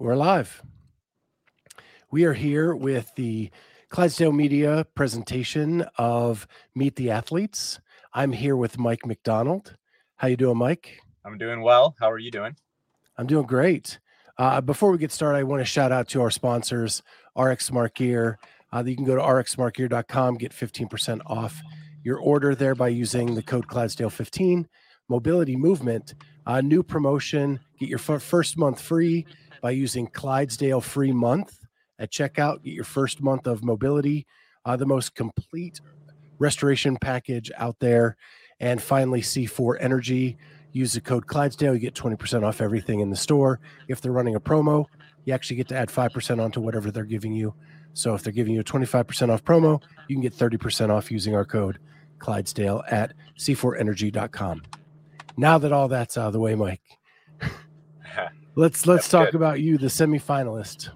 We're live. We are here with the Clydesdale Media presentation of Meet the Athletes. I'm here with Mike McDonald. How you doing, Mike? I'm doing well. How are you doing? I'm doing great. Uh, before we get started, I want to shout out to our sponsors, RX Smart Gear. Uh, you can go to rxsmartgear.com, get 15% off your order there by using the code Clydesdale15. Mobility Movement, a new promotion. Get your f- first month free by using Clydesdale free month at checkout. Get your first month of mobility, uh, the most complete restoration package out there. And finally, C4 Energy. Use the code Clydesdale. You get 20% off everything in the store. If they're running a promo, you actually get to add 5% onto whatever they're giving you. So if they're giving you a 25% off promo, you can get 30% off using our code Clydesdale at c4energy.com. Now that all that's out of the way, Mike, let's let's That's talk good. about you, the semifinalist.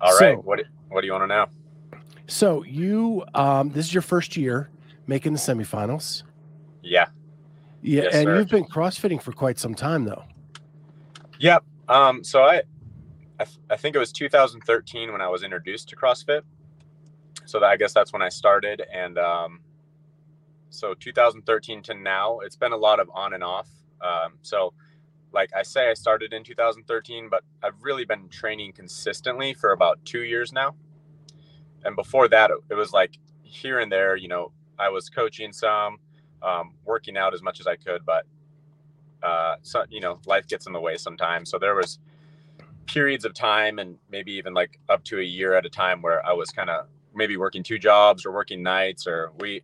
All So- right. What What do you want to know? So you, um, this is your first year making the semifinals. Yeah. Yeah, Yes, and sir. you've been crossfitting for quite some time, though. Yep. Um. So I, I, th- I think it was 2013 when I was introduced to CrossFit. So that, I guess that's when I started, and um, so 2013 to now, it's been a lot of on and off. Um. So, like I say, I started in 2013, but I've really been training consistently for about two years now. And before that, it- was like here and there. You know, I was coaching some, um, working out as much as I could, but uh, so you know, life gets in the way sometimes. So there was periods of time, and maybe even like up to a year at a time, where I was kind of maybe working two jobs or working nights, or we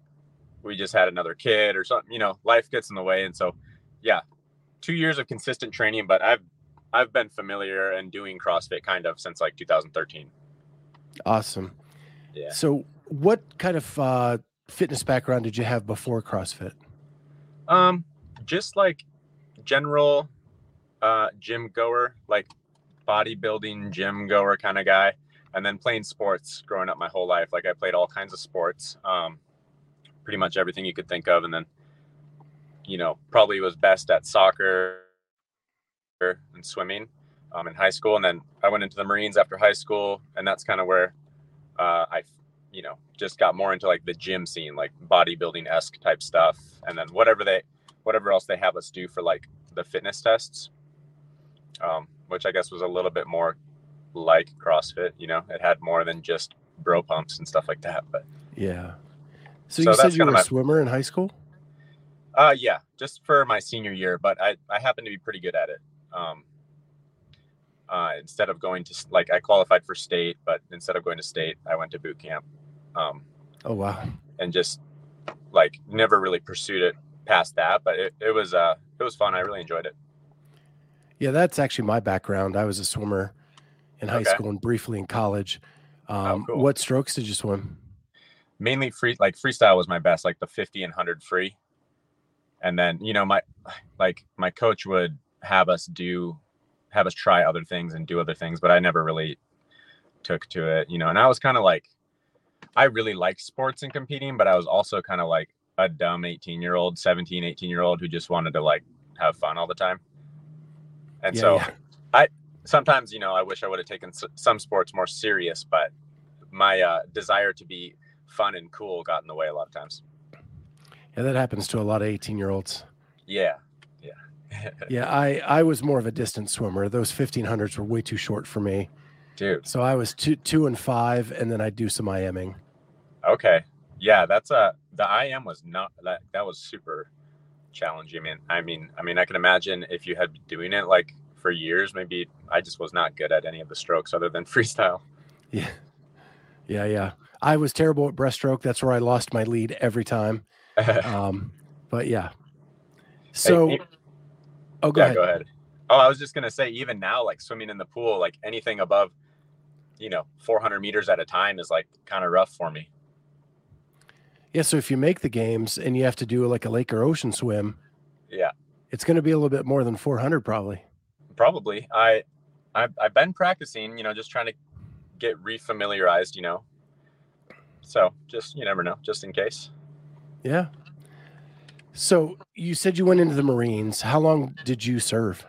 we just had another kid or something. You know, life gets in the way, and so yeah, two years of consistent training. But I've I've been familiar and doing CrossFit kind of since like 2013. Awesome. Yeah. So, what kind of uh, fitness background did you have before CrossFit? Um, just like general uh gym goer, like bodybuilding gym goer kind of guy, and then playing sports growing up my whole life. Like I played all kinds of sports, um, pretty much everything you could think of, and then you know probably was best at soccer and swimming um, in high school, and then I went into the Marines after high school, and that's kind of where uh, I you know just got more into like the gym scene, like bodybuilding esque type stuff, and then whatever they whatever else they have us do for like the fitness tests, um, which I guess was a little bit more like CrossFit. You know, it had more than just bro pumps and stuff like that. But Yeah. So, So you said you were a my- swimmer in high school? Uh, yeah, just for my senior year. But I I happen to be pretty good at it. Um, uh, instead of going to like I qualified for state, but instead of going to state, I went to boot camp. Um, Oh wow. and just like never really pursued it past that. But it, it was uh it was fun. I really enjoyed it. Yeah, that's actually my background. I was a swimmer in high Okay. school and briefly in college. Um, cool. What strokes did you swim? mainly free like freestyle was my best like the 50 and 100 free and then you know my like my coach would have us do have us try other things and do other things but i never really took to it you know and i was kind of like i really liked sports and competing but i was also kind of like a dumb 18 year old 17 18 year old who just wanted to like have fun all the time and Yeah, so yeah. sometimes you know i wish i would have taken s- some sports more serious but my uh, desire to be fun and cool got in the way a lot of times Yeah, that happens to a lot of 18 year olds. yeah yeah Yeah, I, I was more of a distance swimmer. Those 1500s were way too short for me. dude So I was two, two and five, and then I'd do some IMing. okay yeah that's a the im was not that that was super challenging I mean i mean i mean i can imagine if you had been doing it like for years maybe i just was not good at any of the strokes other than freestyle Yeah. Yeah, yeah. I was terrible at breaststroke. That's where I lost my lead every time. Um, but yeah. So, Hey, oh, go yeah ahead. go ahead oh i was just gonna say even now like swimming in the pool like anything above you know 400 meters at a time is like kind of rough for me Yeah. So if you make the games and you have to do like a lake or ocean swim, yeah it's going to be a little bit more than 400 probably. probably i I've, I've been practicing you know just trying to get refamiliarized you know so just you never know just in case Yeah. So you said you went into the Marines. How long did you serve?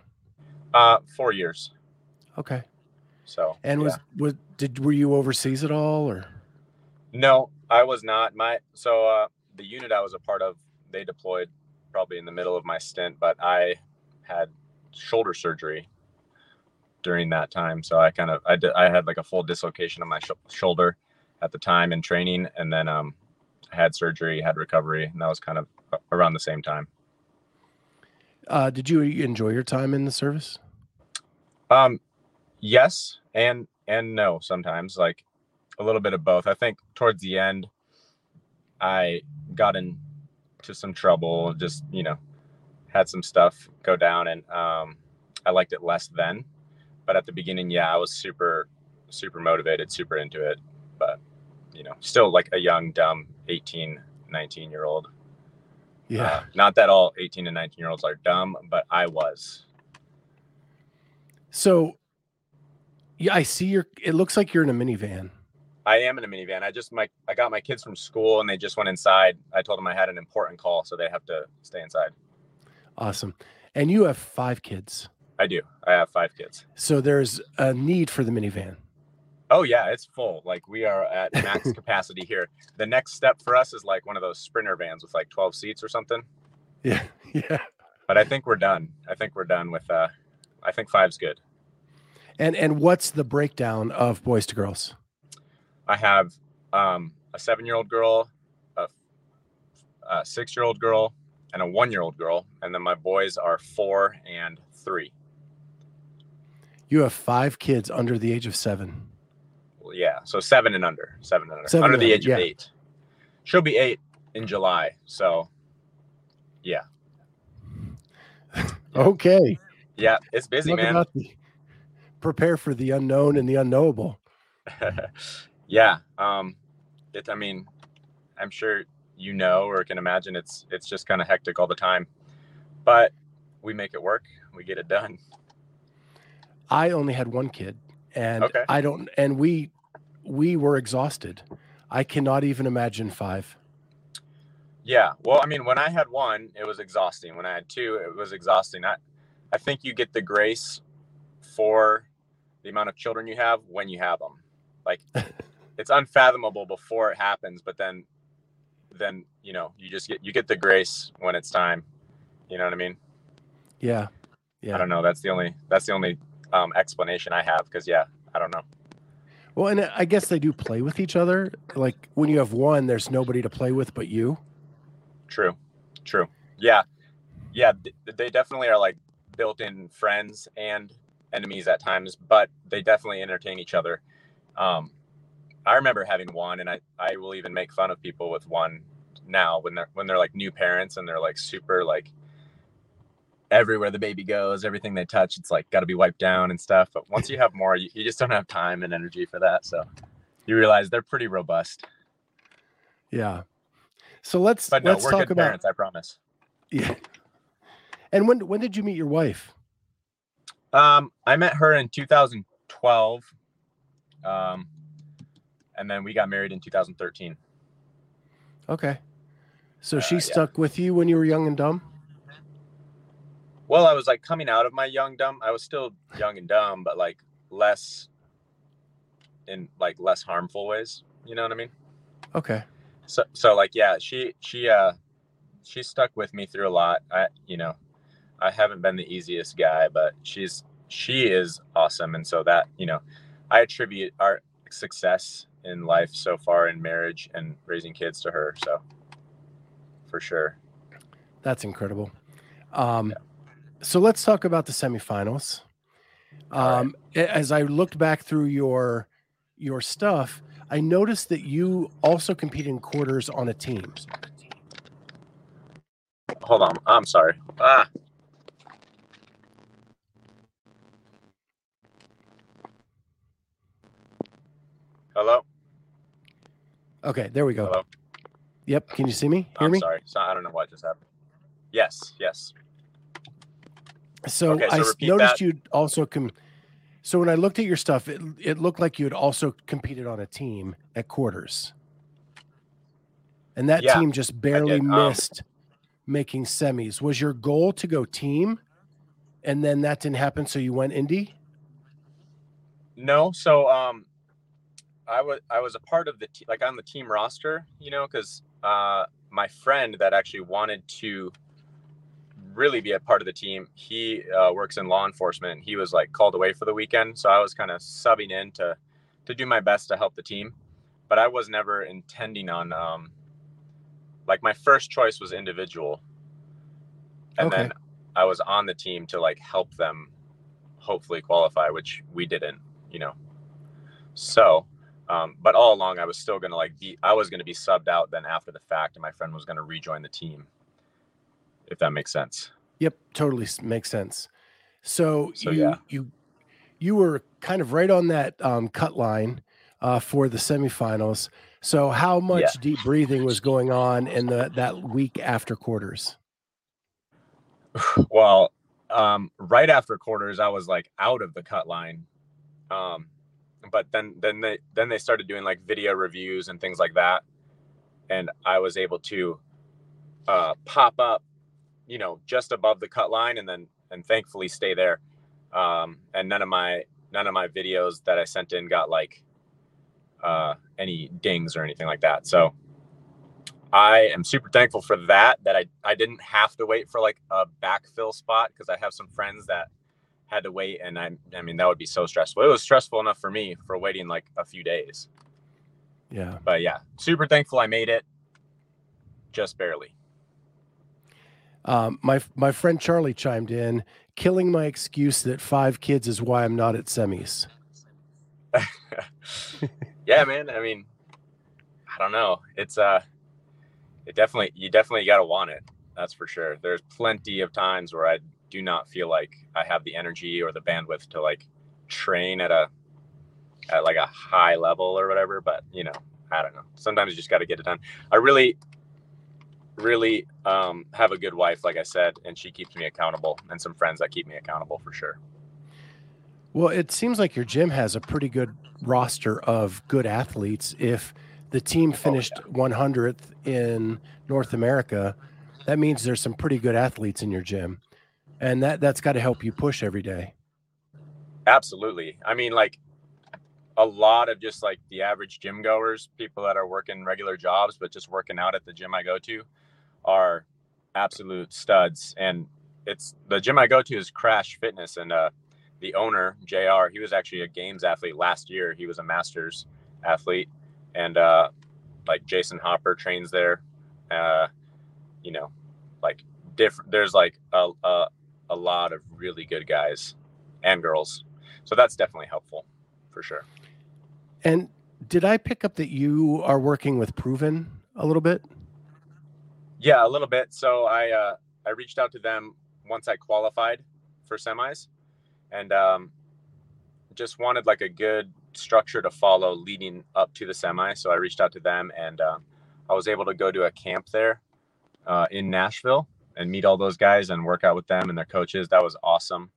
uh four years Okay. So And yeah. was was did were you overseas at all or? no, I was not. My so uh, the unit I was a part of, they deployed probably in the middle of my stint, but I had shoulder surgery during that time. So I kind of I did I had like a full dislocation of my sh- shoulder at the time in training, and then um, had surgery, had recovery, and that was kind of around the same time. Uh, did you enjoy your time in the service? Um, yes, and and no. Sometimes, like a little bit of both. I think towards the end, I got into some trouble. Just you know, had some stuff go down, and um, I liked it less then. But at the beginning, yeah, I was super, super motivated, super into it. But you know, still like a young, dumb 18, 19 year old. Yeah. Uh, not that all 18 and 19 year olds are dumb, but I was. So, yeah, I see your. It looks like you're in a minivan. I am in a minivan. I just my I got my kids from school and they just went inside. I told them I had an important call, so they have to stay inside. Awesome. And you have five kids, I do. I have five kids. so there's a need for the minivan. Oh yeah, it's full. Like we are at max capacity here. The next step for us is like one of those sprinter vans with like 12 seats or something. Yeah. Yeah. But I think we're done. I think we're done with uh I think five's good. And and what's the breakdown of boys to girls? I have um a 7-year-old girl, a, a 6-year-old girl, and a 1-year-old girl, and then my boys are 4 and 3. You have five kids under the age of seven. Yeah, so seven and under, seven and under, Seven under and the under, age yeah. of eight. She'll be eight in July. So, yeah, Okay. yeah, it's busy, Talk man. the- prepare for the unknown and the unknowable. yeah, um, it. I mean, I'm sure you know or can imagine it's it's just kind of hectic all the time, but we make it work. We get it done. I only had one kid, and Okay. I don't. And we we were exhausted. I cannot even imagine five. Yeah. Well, I mean, when I had one, it was exhausting. When I had two, it was exhausting. I, I think you get the grace for the amount of children you have when you have them. Like, it's unfathomable before it happens, but then, then you know, you just get you get the grace when it's time. You know what I mean? Yeah. Yeah. I don't know. That's the only that's the only um, explanation I have. Because yeah, I don't know. Well, and I guess they do play with each other. Like when you have one, there's nobody to play with but you. True, true. Yeah, yeah. They definitely are like built-in friends and enemies at times, but they definitely entertain each other. Um, I remember having one, and I I will even make fun of people with one now when they're when they're like new parents and they're like super like everywhere the baby goes, everything they touch, it's like got to be wiped down and stuff. But once you have more, you, you just don't have time and energy for that. So you realize they're pretty robust. Yeah. So let's But no, let's we're talk good about parents. I promise. yeah. And when when did you meet your wife? Um, I met her in 2012. Um, and then we got married in 2013. Okay. So Uh, she yeah. stuck with you when you were young and dumb. Well, I was like coming out of my young dumb. I was still young and dumb, but like less in like less harmful ways. You know what I mean? Okay. So, so like, yeah, she, she, uh, she stuck with me through a lot. I, you know, I haven't been the easiest guy, but she's, she is awesome. And so that, you know, I attribute our success in life so far in marriage and raising kids to her. So for sure. That's incredible. Um, So let's talk about the semifinals. Um, a- As I looked back through your your stuff, I noticed that you also compete in quarters on a team. Hold on. I'm sorry. Ah. Hello. Okay, there we go. Hello. Yep. Can you see me? Hear I'm me? sorry. So I don't know what just happened. Yes. Yes. So Okay, so I noticed that. you'd also com- So when I looked at your stuff, it it looked like you had also competed on a team at quarters, and that Yeah, team just barely um, missed making semis. Was your goal to go team, and then that didn't happen, so you went indie? No, so um, I was I was a part of the te- like on the team roster, you know, because uh, my friend that actually wanted to really be a part of the team, he uh, works in law enforcement. He was like called away for the weekend, so I was kind of subbing in to to do my best to help the team, but I was never intending on um, like my first choice was individual, and Okay. then I was on the team to like help them hopefully qualify, which we didn't, you know. So, um, but all along I was still gonna like be I was gonna be subbed out then after the fact, and my friend was gonna rejoin the team, if that makes sense. Yep, totally makes sense. So, So, you yeah. you you were kind of right on that um, cut line uh, for the semifinals. So, how much deep breathing was going on in the that week after quarters? Well, um, right after quarters, I was like out of the cut line. Um, but then then they then they started doing like video reviews and things like that, and I was able to uh, pop up, you know, just above the cut line, and then and thankfully stay there. Um, and none of my none of my videos that I sent in got like uh, any dings or anything like that. So I am super thankful for that. That I I didn't have to wait for like a backfill spot because I have some friends that had to wait, and I I mean that would be so stressful. It was stressful enough for me for waiting like a few days. Yeah. But yeah, super thankful I made it. Just barely. Um, my my friend Charlie chimed in, killing my excuse that five kids is why I'm not at semis. yeah, man. I mean, I don't know. It's uh, it definitely you definitely got to want it. That's for sure. There's plenty of times where I do not feel like I have the energy or the bandwidth to like train at a at like a high level or whatever. But you know, I don't know. Sometimes you just got to get it done. I really, really um, have a good wife, like I said, and she keeps me accountable, and some friends that keep me accountable for sure. Well, it seems like your gym has a pretty good roster of good athletes. If the team finished 100th in North America, that means there's some pretty good athletes in your gym, and that that's got to help you push every day. Absolutely. I mean, like a lot of just like the average gym goers, people that are working regular jobs, but just working out at the gym I go to are absolute studs. And it's the gym I go to is Crash Fitness. And uh, the owner, JR, he was actually a games athlete last year. He was a master's athlete. And uh, like Jason Hopper trains there. Uh, you know, like different, there's like a, a, a lot of really good guys and girls. So that's definitely helpful for sure. And did I pick up that you are working with Proven a little bit? Yeah, a little bit. So I uh, I reached out to them once I qualified for semis, and um, just wanted like a good structure to follow leading up to the semi. So I reached out to them, and uh, I was able to go to a camp there uh, in Nashville and meet all those guys and work out with them and their coaches. That was awesome.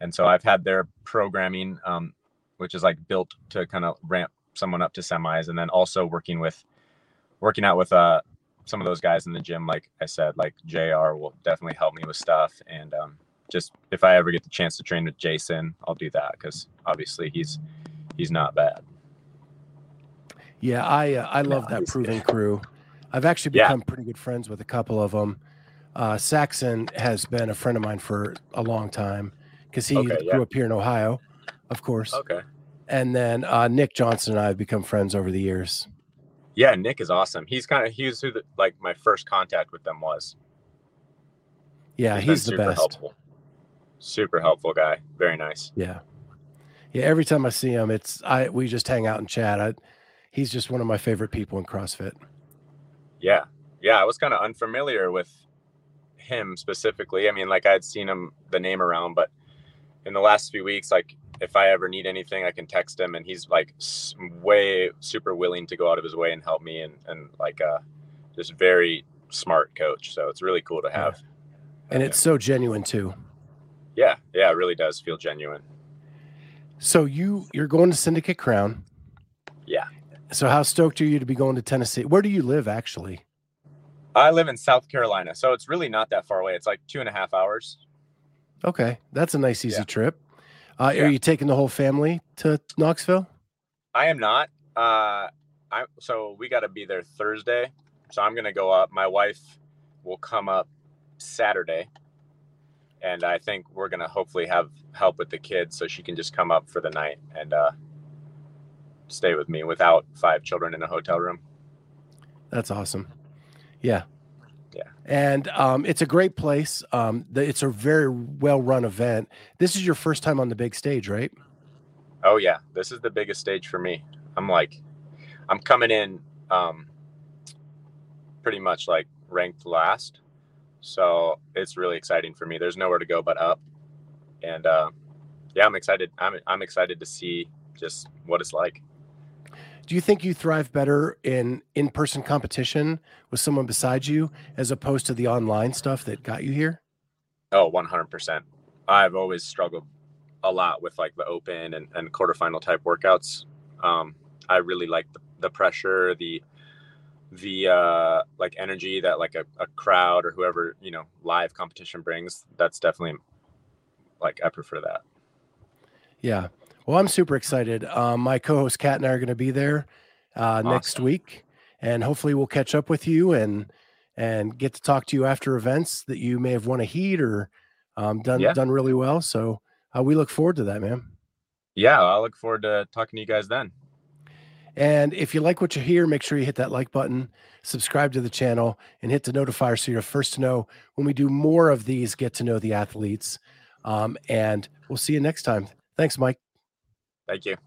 And so I've had their programming, um, which is like built to kind of ramp someone up to semis, and then also working with working out with uh some of those guys in the gym, like I said, like JR will definitely help me with stuff. And um, just if I ever get the chance to train with Jason, I'll do that because obviously he's he's not bad. Yeah, I uh, I love that he's- Proven crew. I've actually Yeah. become pretty good friends with a couple of them. Uh, Saxon has been a friend of mine for a long time because he Okay, grew yeah. up here in Ohio, of course. Okay. And then uh, Nick Johnson and I have become friends over the years. Yeah, Nick is awesome. He's kind of he's who the, like my first contact with them was. Yeah, been he's the best. helpful. Super helpful guy. Very nice. Yeah, yeah. Every time I see him, it's I we just hang out and chat. I, he's just one of my favorite people in CrossFit. Yeah. Yeah, I was kind of unfamiliar with him specifically. I mean, like I'd seen him the name around, but in the last few weeks, like if I ever need anything, I can text him, and he's like way super willing to go out of his way and help me, and and like uh, just very smart coach. So it's really cool to have. And it's so genuine too. yeah, yeah, it really does feel genuine. So you you're going to Syndicate Crown. Yeah. So how stoked are you to be going to Tennessee? Where do you live actually? I live in South Carolina, so it's really not that far away. It's like two and a half hours. Okay, that's a nice easy Yeah. trip. Uh, Yeah. Are you taking the whole family to Knoxville? I am not. Uh, I so we got to be there Thursday. So I'm gonna go up. My wife will come up Saturday, and I think we're gonna hopefully have help with the kids, so she can just come up for the night and uh, stay with me without five children in a hotel room. That's awesome. Yeah. Yeah. And um, it's a great place. Um, the, it's a very well run event. This is your first time on the big stage, right? Oh yeah, this is the biggest stage for me. I'm like, I'm coming in, um, pretty much like ranked last, so it's really exciting for me. There's nowhere to go but up, and uh, yeah, I'm excited. I'm I'm excited to see just what it's like. Do you think you thrive better in in person competition with someone beside you as opposed to the online stuff that got you here? Oh, 100%. I've always struggled a lot with like the open and, and quarterfinal type workouts. Um, I really like the, the pressure, the the uh like energy that like a, a crowd or whoever you know live competition brings that's definitely like i prefer that Yeah. Well, I'm super excited. Um, my co-host Kat and I are going to be there uh, next week, and hopefully we'll catch up with you and and get to talk to you after events that you may have won a heat or um, done Yeah. done really well. So uh, we look forward to that, man. yeah i look forward to talking to you guys then And if you like what you hear, make sure you hit that like button, subscribe to the channel, and hit the notifier so you're first to know when we do more of these. Get to know the athletes, um, and we'll see you next time. Thanks, Mike. Thank you